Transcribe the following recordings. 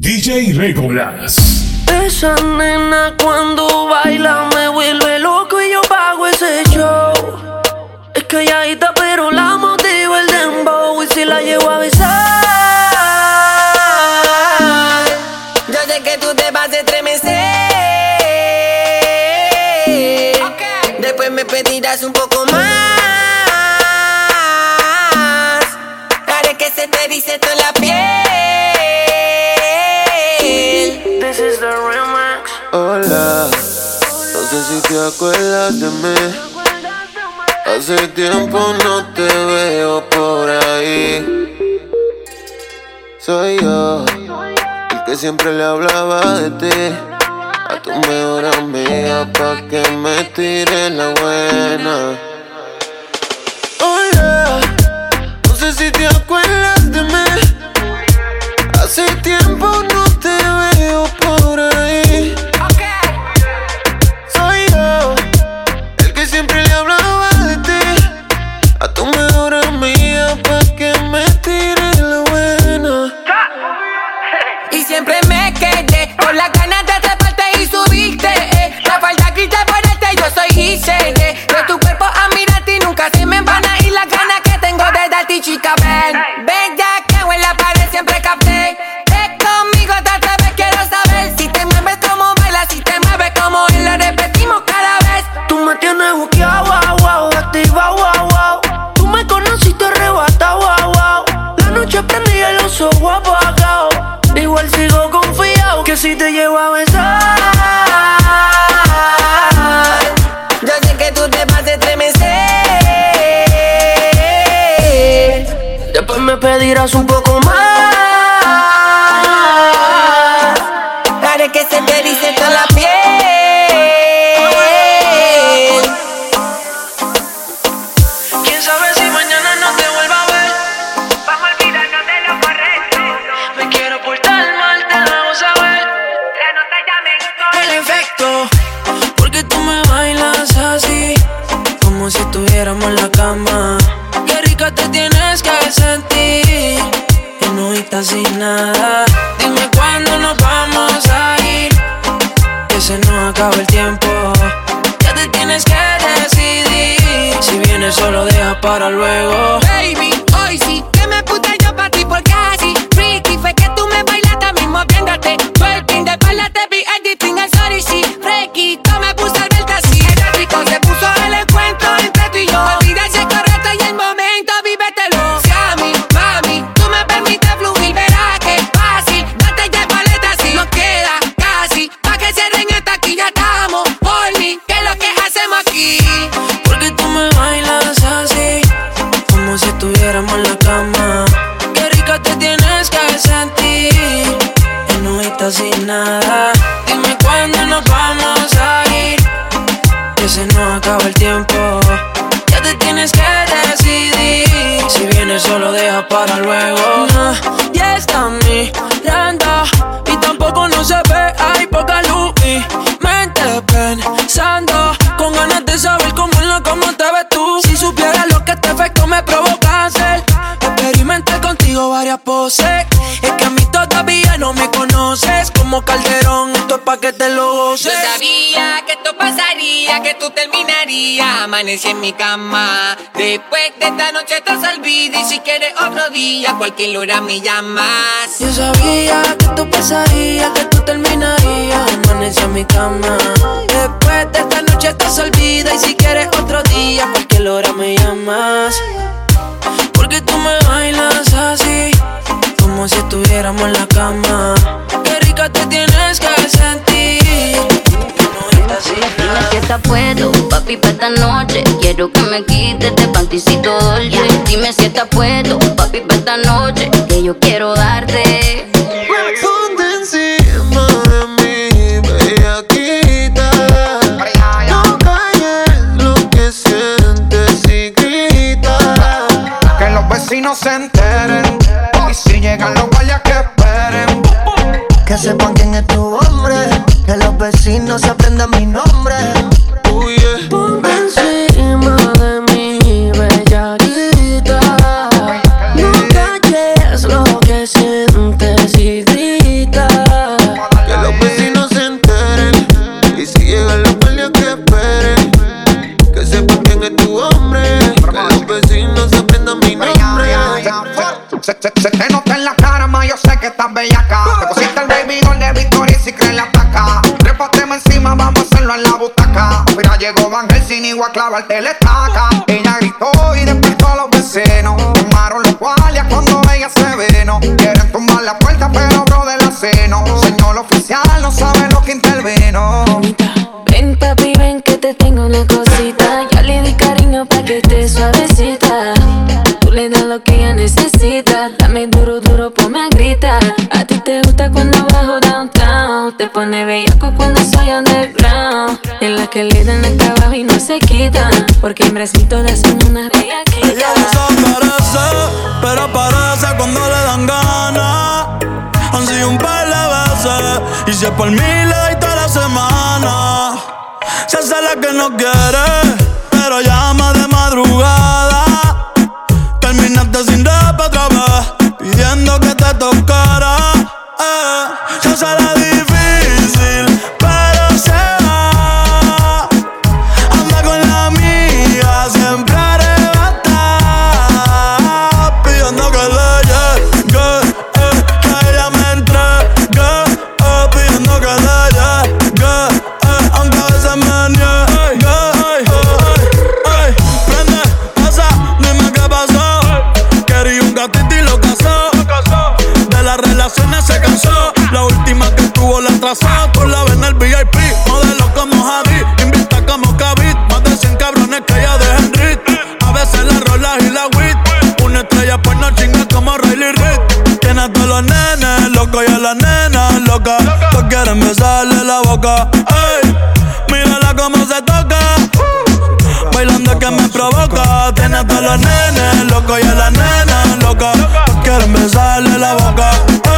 DJ Recolas. Esa nena cuando baila me vuelve loco y yo pago ese show. Es calladita pero la motivo el dembow y si la llevo a besar. Yo sé que tú te vas a estremecer. Después me pedirás un poco más. Haré que se te dice toda no sé si te acuerdas de mí. Hace tiempo no te veo por ahí. Soy yo, el que siempre le hablaba de ti. A tu mejor amiga pa' que me tire la buena. Hola, no sé si te acuerdas de mí. Hace tiempo no Ven, ya que en la pared siempre capté. Ven conmigo otra vez, quiero saber si te mueves como bailas, si te mueves como él, repetimos cada vez. Tú me tienes buqueado, wow, wow, activa, wow, wow. Tú me conociste arrebatado, wow, wow. La noche prendí el oso guapo. Igual sigo confiado que si te llevo a besar. Pedirás un poco todavía no me conoces como Calderón, esto es pa' que te lo Yo goces. sabía que esto pasaría, que tú terminarías. Amanecí en mi cama. Después de esta noche estás olvida. Y si quieres otro día, cualquier hora me llamas. Yo sabía que esto pasaría, que tú terminarías. Amanecí en mi cama. Después de esta noche estás olvida. Y si quieres otro día, cualquier hora me llamas. Porque tú me bailas así, como si estuviéramos en la cama. Qué rica te tienes que sentir. No Dime si estás puedo, papi, pa' esta noche. Quiero que me quites este panticito dolce. Dime si estás puedo, papi, pa' esta noche. Que yo quiero darte. Ponte encima de mí, bellaquita. No calles lo que sientes y grita. Que los vecinos se enteren. Si llegan los guardias que esperen. Que sepan quién es tu hombre. Que los vecinos aprendan mi nombre. La estaca. Ella gritó y despertó a los vecinos. Tomaron los guardias cuando ella se veno. Quieren tumbar la puerta, pero bro de la seno. Señor oficial, no sabe lo que intervino. Ven papi, ven que te tengo una cosita. Ya le di cariño pa' que esté suavecita. Tú le das lo que ella necesita. Dame duro, duro, ponme a gritar. Te pone bellaco cuando soy underground. En la que le dan acá abajo y no se quitan. Porque en Brasil todas son unas bellaquitas. Ella desaparece, pero aparece cuando le dan ganas. Han sido un par de veces, y si es por mí le doy toda la semana. Se hace la que no quiere, pero llama de madrugada. Terminaste sin rap otra vez, pidiendo que te tocara. Eh, se hace VIP. Modelo como Javi. Invita como Kavit. Más de 100 cabrones que ella deja en rit. A veces la rola y la wit. Una estrella pues no chinga como Riley Reid. Tiene a todos los nenes loco y a las nenas loca. Todos quieren besarle la boca. Ey, mírala cómo se toca. Bailando que me provoca. Tiene a todos los nenes locos y a las nenas locas. Quieren besarle la boca. Ey,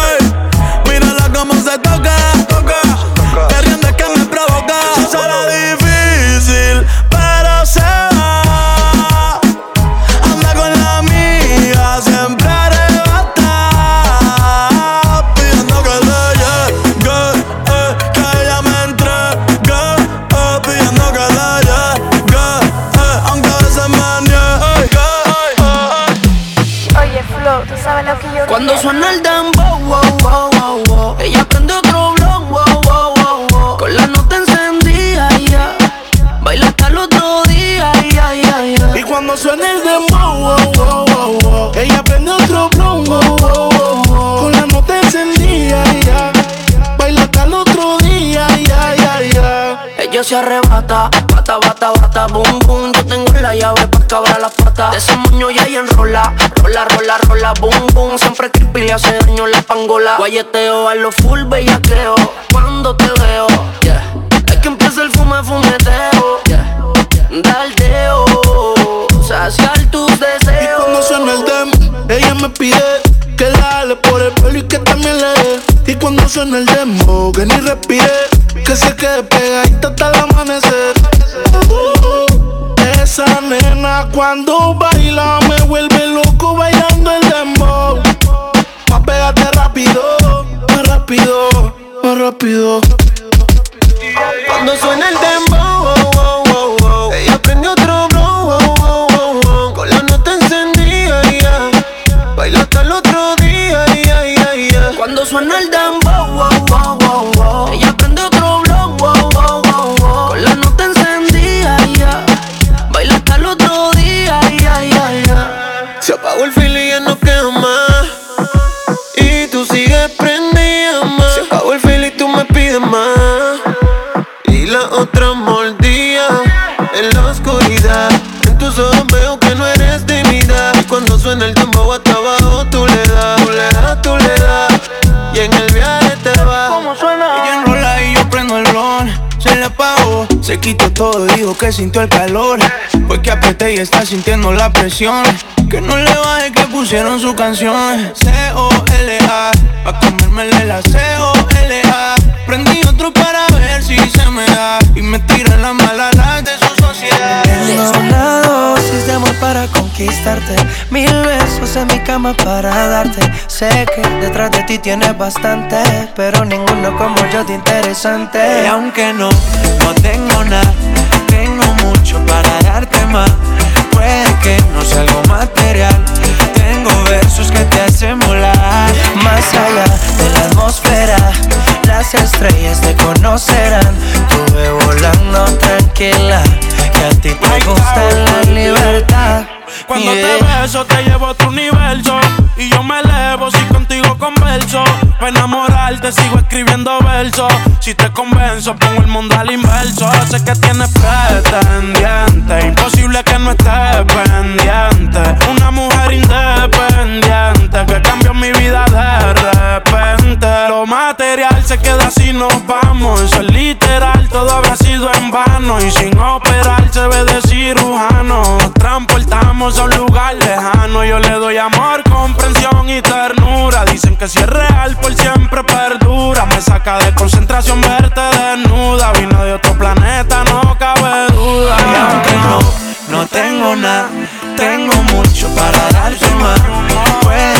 rola, boom, boom. Siempre creepy le hace daño la pangola. Guayeteo a lo full bellaqueo. Cuando te veo, yeah. Es que empieza el fume, fumeteo, yeah. Daldeo, saciar tus Y deseos. cuando suena el dem, ella me pide que la jale por el pelo y que también le dé. Y cuando suena el demo, que ni respire, que se quede pegadita hasta el amanecer. Cuando baila me vuelve loco bailando el dembow. Más pégate rápido, más rápido, más rápido. Cuando suena el dembow, Y en el viaje te. ¿Cómo suena? Ella enrola y yo prendo el blon. Se le apagó, se quitó todo, dijo que sintió el calor. Fue que apreté y está sintiendo la presión. Que no le baje que pusieron su canción. C-O-L-A, pa' comérmele la C-O-L-A. Prendí otro para ver si se me da. Y me tira la mala la de su sociedad. Tengo una dosis de amor para conquistarte. Mil besos en mi cama para darte. Sé que detrás de ti tienes bastante Pero ninguno como yo de interesante. Y aunque no, no tengo nada, tengo mucho para darte más. Puede que no sea algo material, tengo versos que te hacen volar. Más allá de la atmósfera Las estrellas te conocerán. Tuve volando tranquila Que a ti te gusta Cuando te beso te llevo a otro universo y yo me elevo si contigo converso. Para enamorarte sigo escribiendo versos. Si te convenzo pongo el mundo al inverso. Sé que tienes pretendiente, imposible que no estés pendiente. Una mujer independiente que cambió mi vida de repente. Lo material se queda si nos vamos. Eso es literal, todo habrá sido en vano y sin operar se ve de cirujano. Nos transportamos a un lugar lejano. Yo le doy amor, comprensión y ternura. Dicen que si es real, por siempre perdura. Me saca de concentración verte desnuda. Vino de otro planeta, no cabe duda. Y aunque no, no tengo nada, tengo mucho para darte más. Puede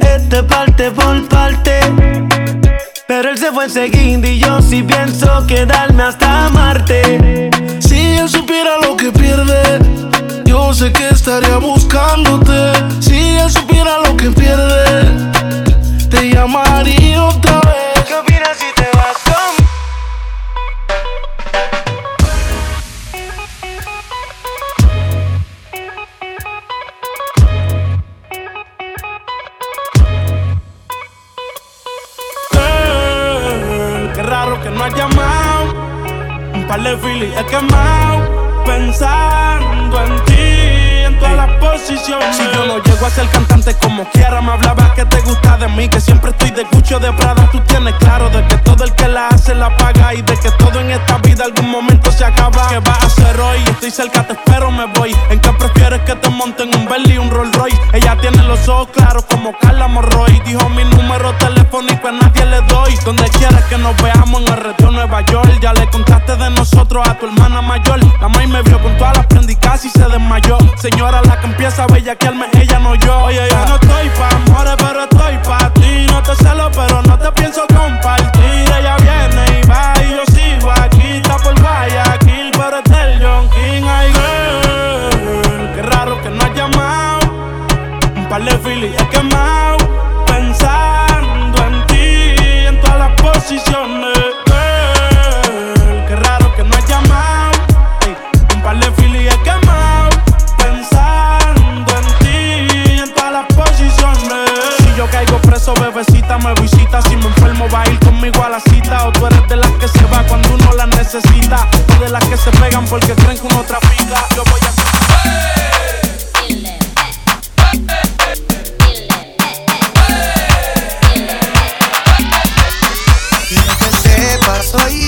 este parte por parte. Pero él se fue enseguida y yo sí pienso quedarme hasta Marte. Si él supiera lo que pierde, yo sé que estaría buscándote. Si él supiera lo que pierde, te llamaría no has llamado. Un par de filis he quemado. Pensando en ti, Si yo no llego a ser cantante como quiera, me hablabas que te gusta de mí. Que siempre estoy de Gucci o de Prada. Tú tienes claro de que todo el que la hace la paga. Y de que todo en esta vida algún momento se acaba. ¿Qué vas a hacer hoy? Estoy cerca, te espero, me voy. ¿En qué prefieres que te monten un Bentley y un Rolls Royce? Ella tiene los ojos claros como Carla Morroy. Dijo mi número telefónico a nadie le doy. Donde quieras que nos veamos en el retiro Nueva York. Ya le contaste de nosotros a tu hermana mayor. La maíz me vio con todas las prendas y casi se desmayó. Señora, la que empieza a bellaquearme, ella no yo. Oye, yo no estoy pa' amores, pero estoy pa' ti. No te celo, pero no te pienso compartir. Ella viene me visita. Si me enfermo, va a ir conmigo a la cita. O tú eres de las que se va cuando uno las necesita. O de las que se pegan porque creen que uno trafica. Yo voy a. ¡Hey! Soy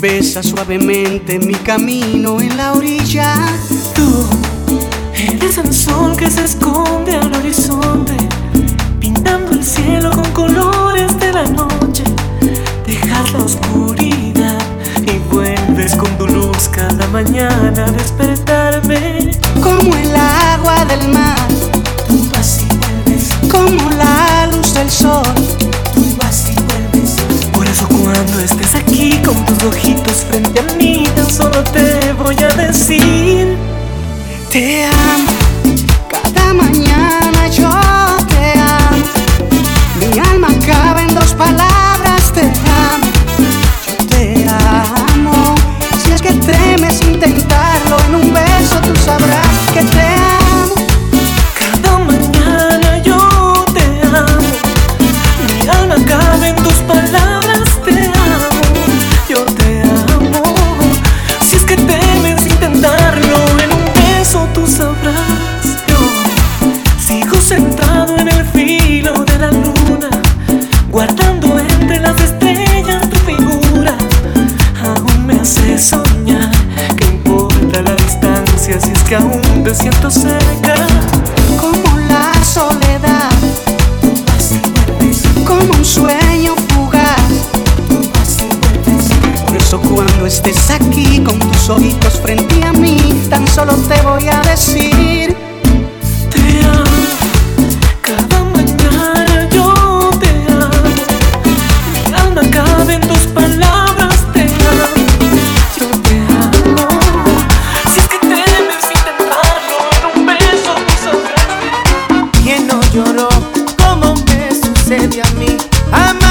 Besa suavemente mi camino en la orilla. Tú eres el sol que se esconde al horizonte, pintando el cielo con colores de la noche. Dejas la oscuridad y vuelves con tu luz cada mañana. frente a. I'm a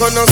supe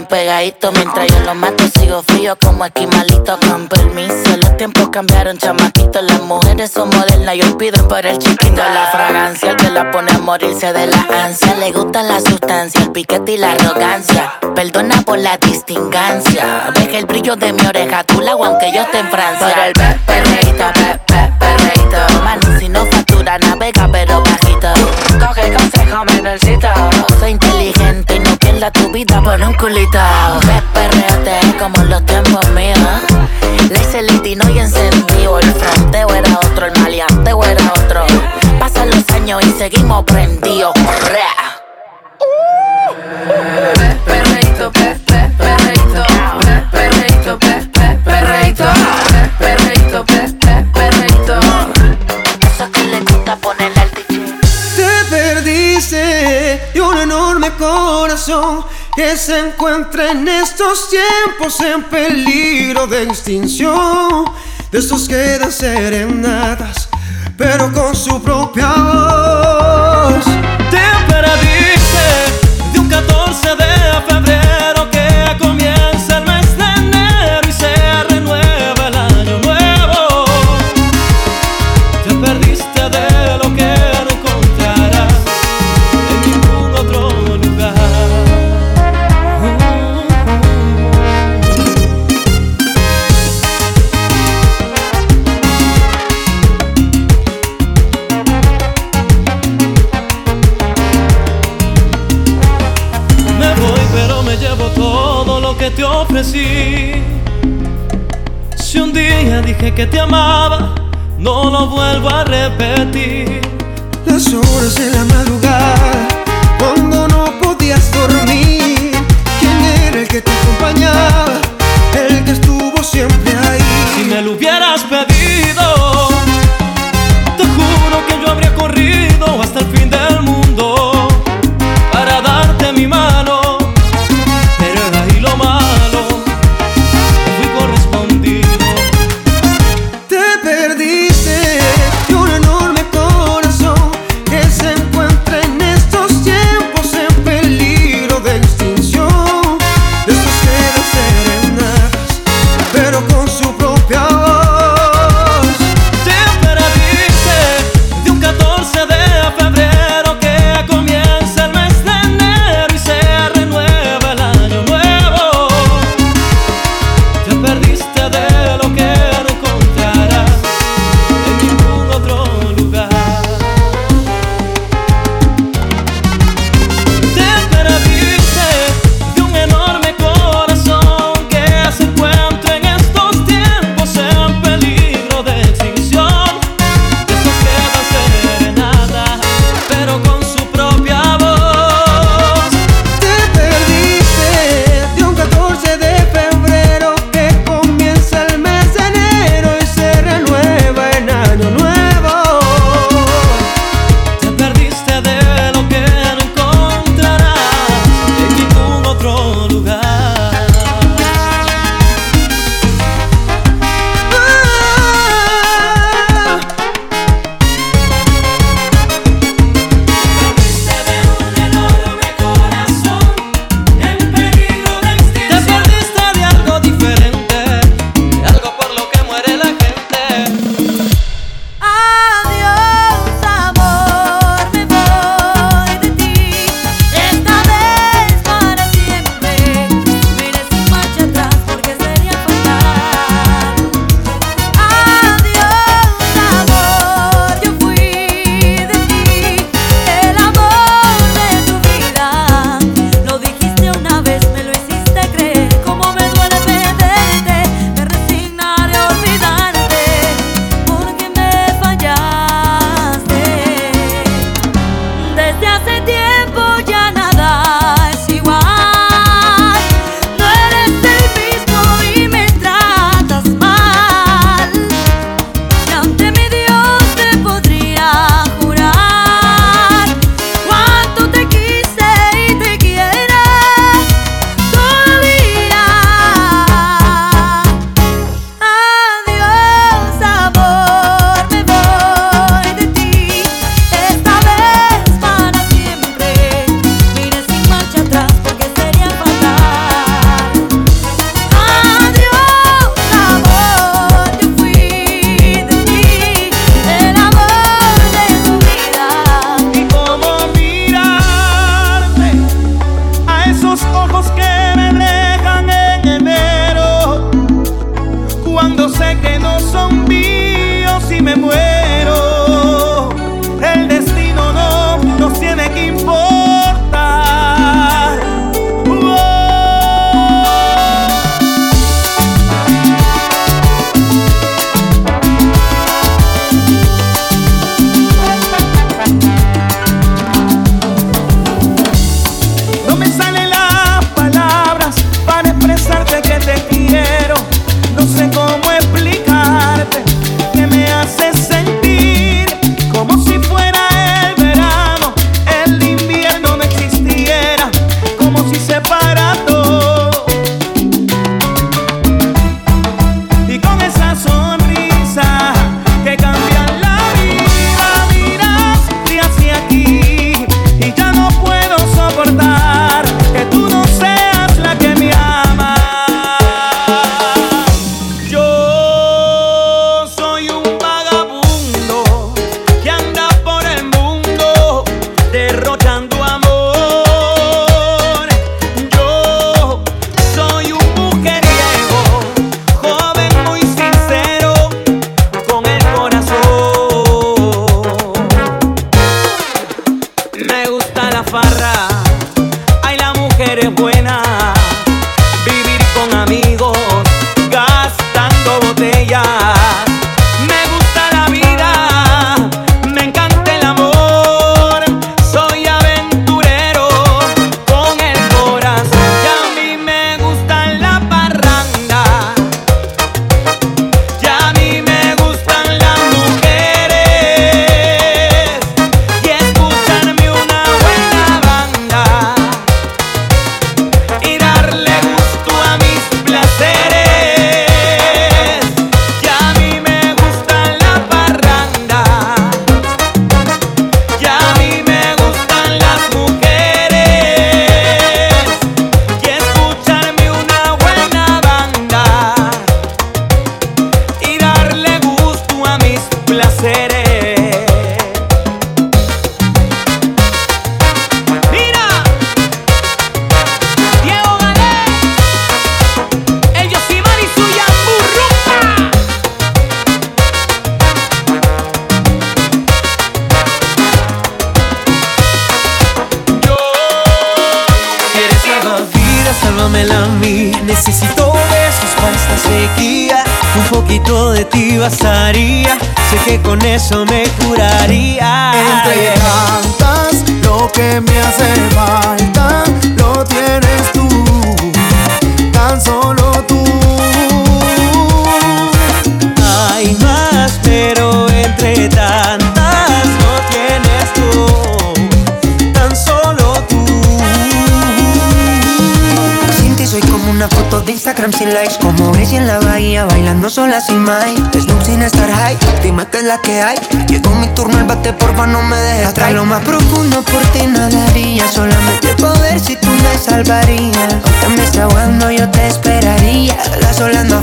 bien pegadito. Mientras yo lo mato, sigo frío como esquimalito. Con permiso, los tiempos cambiaron, chamaquito. Las mujeres son modernas y hoy piden por el chiquito. La fragancia, el que la pone a morirse de la ansia. Le gusta la sustancia, el piquete y la arrogancia. Perdona por la distingancia. Deja el brillo de mi oreja, tú la aunque yo esté en Francia. Por el pe- perreíto, pe- pe- perreíto. Mano, si no factura, navega, pero bajito. Coge consejo, menorcito. Soy inteligente y no pierda tu vida por un culito. Ve, perreate como los tiempos míos. El litino y encendido. El fronteo era otro, el maleanteo era otro. Pasan los años y seguimos prendidos. Que se encuentra en estos tiempos en peligro de extinción. De estos quedan serenatas, pero con su propia voz. Te perdiste de un 14 de febrero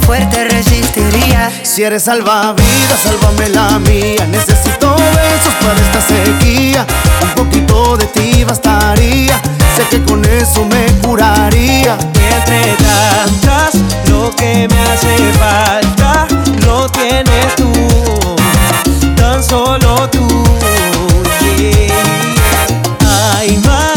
Fuertes resistiría Si eres salvavidas, sálvame la mía. Necesito besos para esta sequía. Un poquito de ti bastaría. Sé que con eso me curaría. Y entre tantas, lo que me hace falta lo tienes tú, tan solo tú. yeah. Hay más,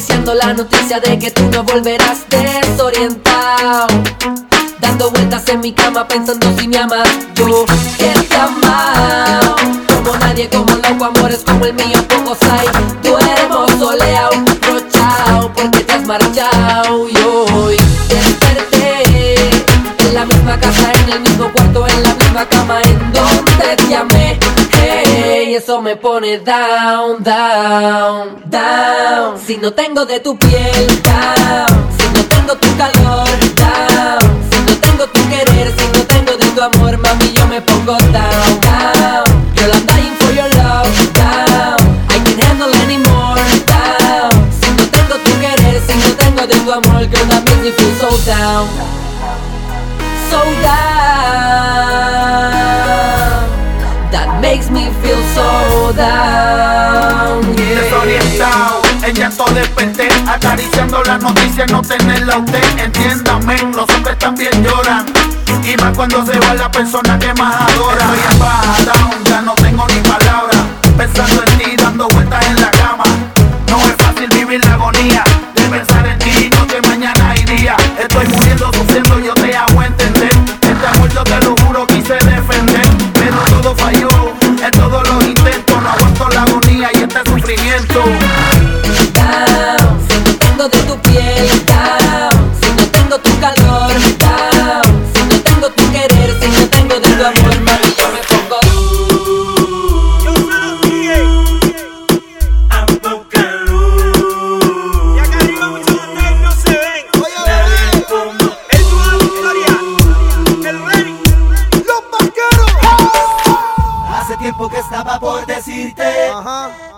acariciando la noticia de que tú no volverás desorientado. Dando vueltas en mi cama pensando si me amas. Yo que te amado. Como nadie, como loco, amores como el mío, pocos hay. Duermo soleado, rochao, porque te has marchado. Y hoy desperté en la misma casa, en el mismo cuarto, en la misma cama, en donde te amé. Hey, eso me pone down, down, down. Si no tengo de tu piel, down. Si no tengo tu calor, down. Si no tengo tu querer, si no tengo de tu amor, mami, yo me pongo down, down. Girl, I'm dying for your love, down. I can't handle anymore, down. Si no tengo tu querer, si no tengo de tu amor, girl, that makes me so down. So down. Makes me feel so down. Yeah. Desorientado, en llanto desperté Acariciando la noticia, no tenerla usted Entiéndame, los hombres también lloran Y más cuando se va la persona que más adora Estoy baja, down, ya no tengo ni palabras Pensando en ti, dando vueltas en la cama No es fácil vivir la agonía De pensar en ti, no que mañana día Estoy muriendo, sufriendo, yo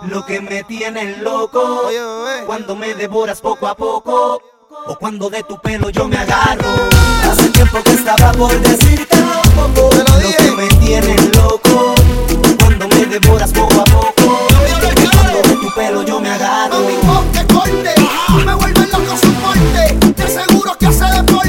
lo que me tiene loco. Cuando me devoras poco a poco. O cuando de tu pelo yo me agarro. Hace tiempo que estaba por decirte lo, lo que me tiene loco. Cuando me devoras poco a poco. O cuando de tu pelo yo me agarro. Mami, ponte corte, me vuelve loco su porte. Te aseguro que hace deporte.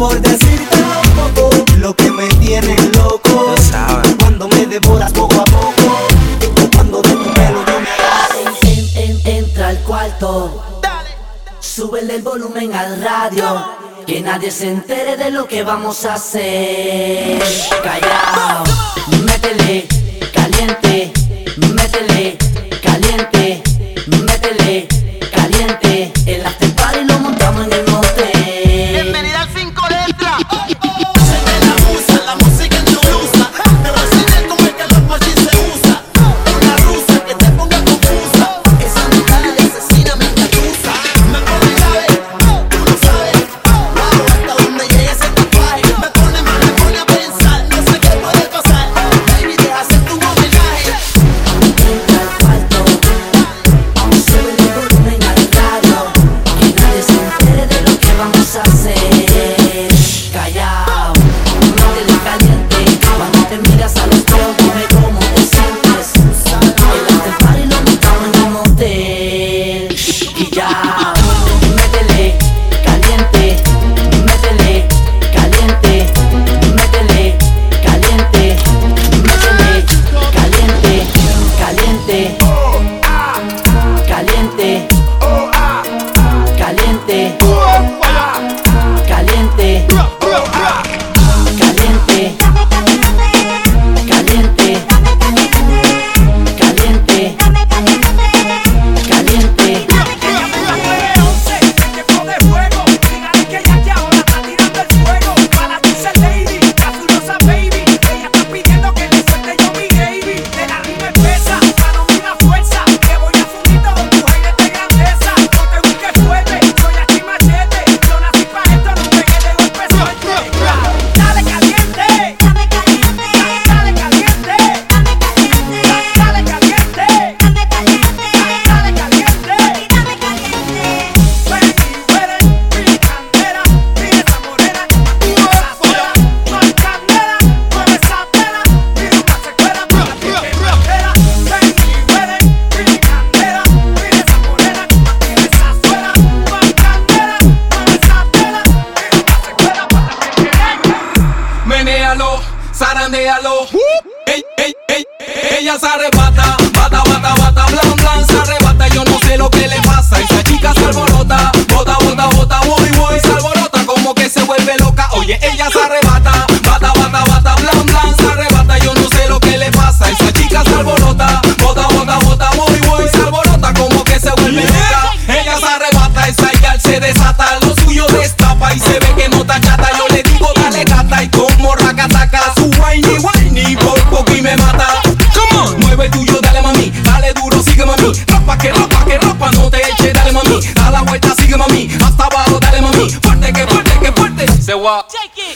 por decirte un poco lo que me tiene loco. Cuando me devoras poco a poco, cuando de tu pelo yo me en, en, Entra al cuarto, dale, dale. súbele el volumen al radio. Que nadie se entere de lo que vamos a hacer. Callao, métele, caliente, métele, caliente, métele. what? Take it.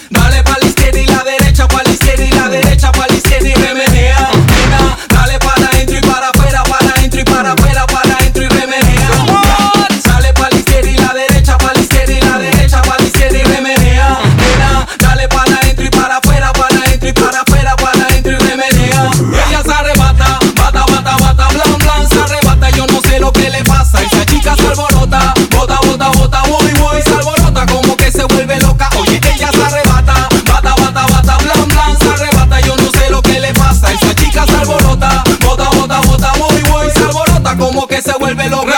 que se vuelve loco.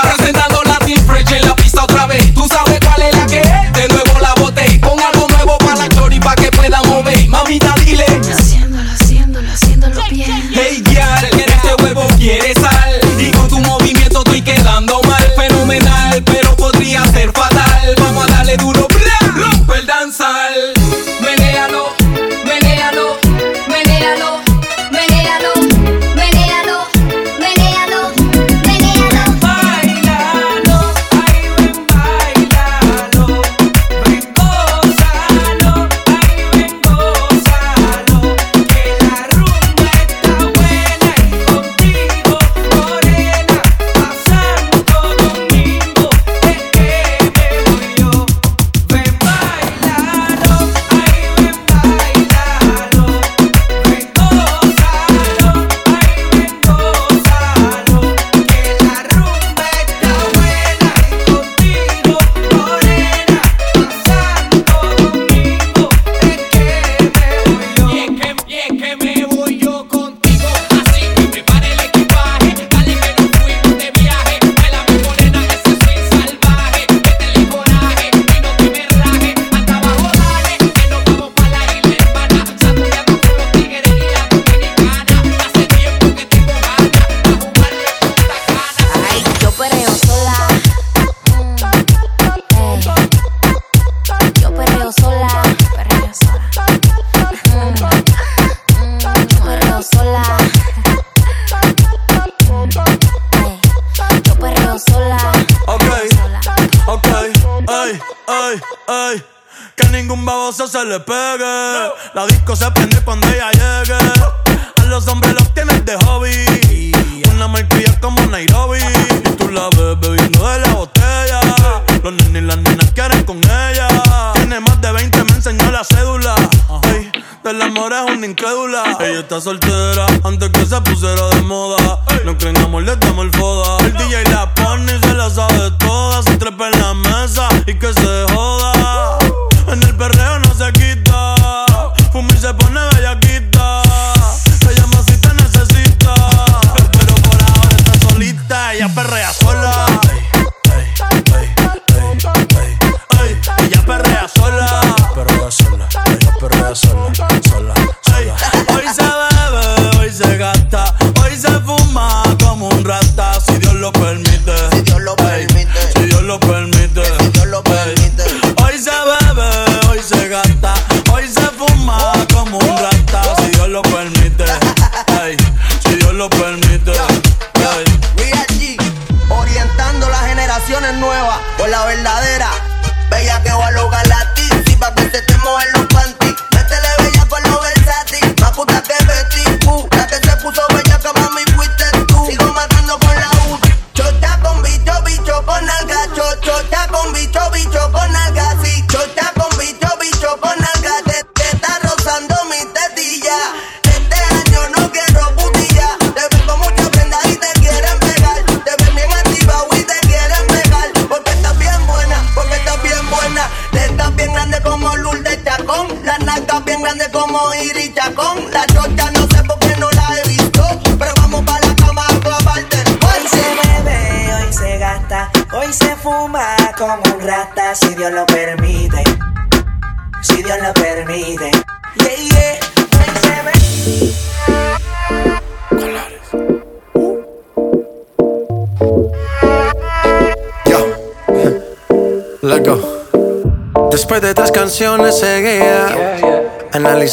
Mesa y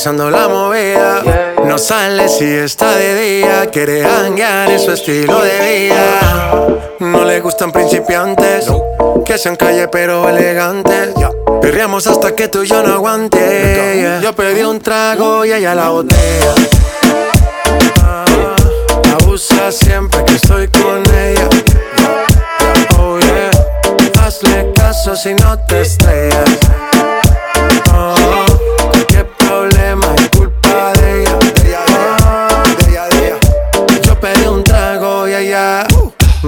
analizando la movida. No sale si está de día, quiere hanguear en su estilo de vida. No le gustan principiantes, que sean calle pero elegantes. Perreamos hasta que tú y yo no aguante. Yo pedí un trago y ella la botella. Ah, Abusa siempre que estoy con ella. Oh yeah. Hazle caso si no te estrellas.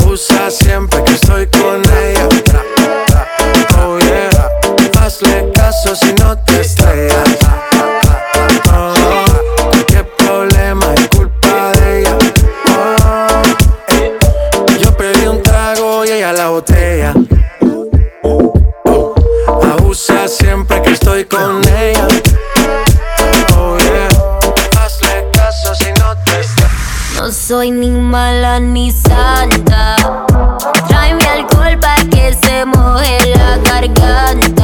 Abusa siempre que estoy con ella. Oh yeah. Hazle caso si no te estrellas. Oh, qué problema es culpa de ella. Oh, eh. Yo pedí un trago y ella la botella. Abusa siempre que estoy con ella. Soy ni mala ni santa. Tráeme alcohol pa' que se moje la garganta.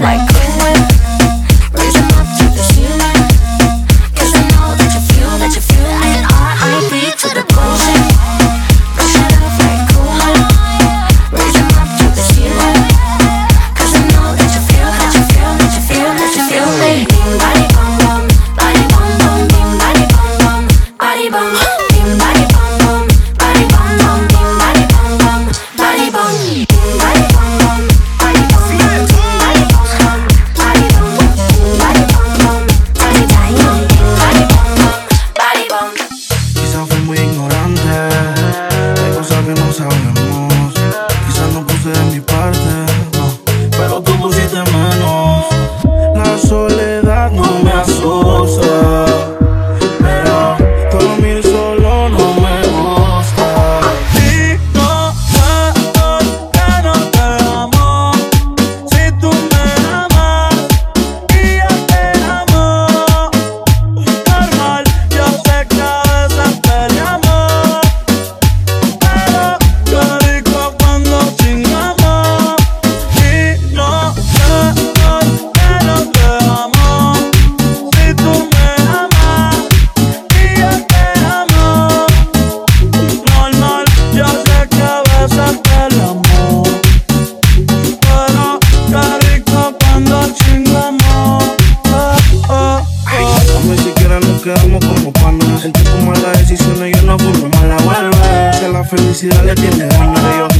like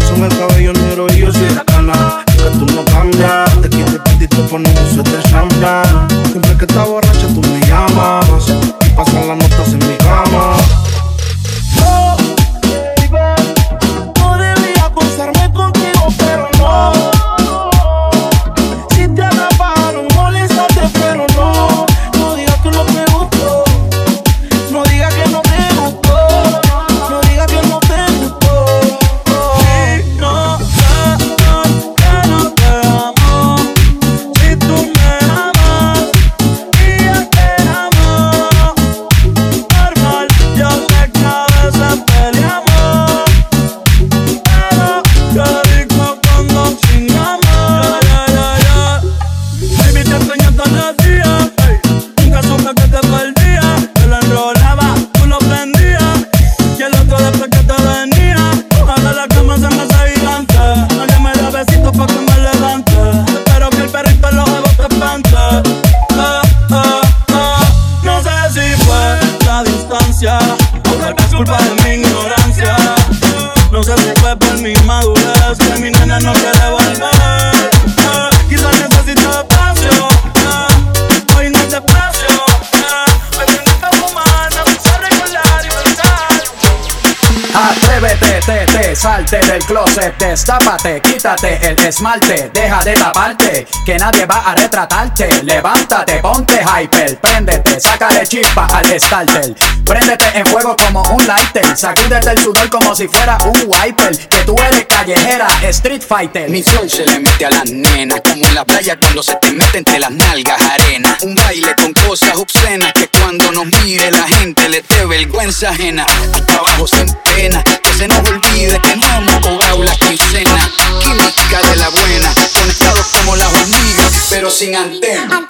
son el cabello negro y yo soy la cana. Es que tú no cambias, te quieres pedir, te pones un suéter champán. Siempre que estás borracha tú me llamas. Pasan las notas en destápate Quítate el esmalte, deja de taparte, que nadie va a retratarte. Levántate, ponte hyper, préndete, sácale chispa al starter. Préndete en fuego como un lighter, sacúdete el sudor como si fuera un wiper. Que tú eres callejera, street fighter. Mi sol se le mete a las nenas, como en la playa cuando se te mete entre las nalgas arena. Un baile con cosas obscenas que cuando nos mire la gente le dé vergüenza ajena. Trabajo sin pena, que se nos olvide que no hemos cobrado la quincena la chica de la buena. Conectados como las hormigas, pero sin antena.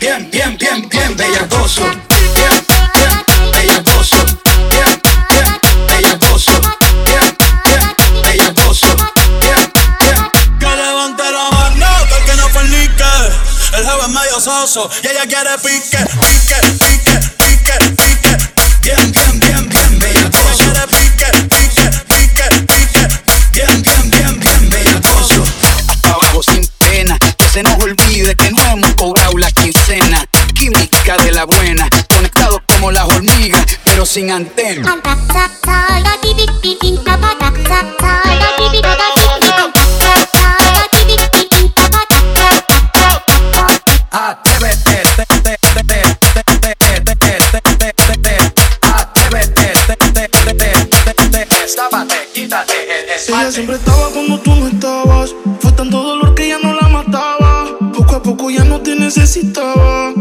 Bien, bien, bien, bien, bellacoso. Bien, bien, bellacoso. Bien, bien, bellacoso. Bien, bien, bellacoso. Bien, bien. Que levante la mano, que no fornique. El joven medio soso y ella quiere pique, pique, pique, pique, pique bien, bien, bien, bien bien, bien, bien, bien. Abajo que se nos olvide que no hemos cobrado la quincena. Química de la buena, conectados como las hormigas, pero sin antena. Ella siempre estaba cuando tú no estabas. Fue tanto dolor que ya no la mataba. Poco a poco ya no te necesitaba.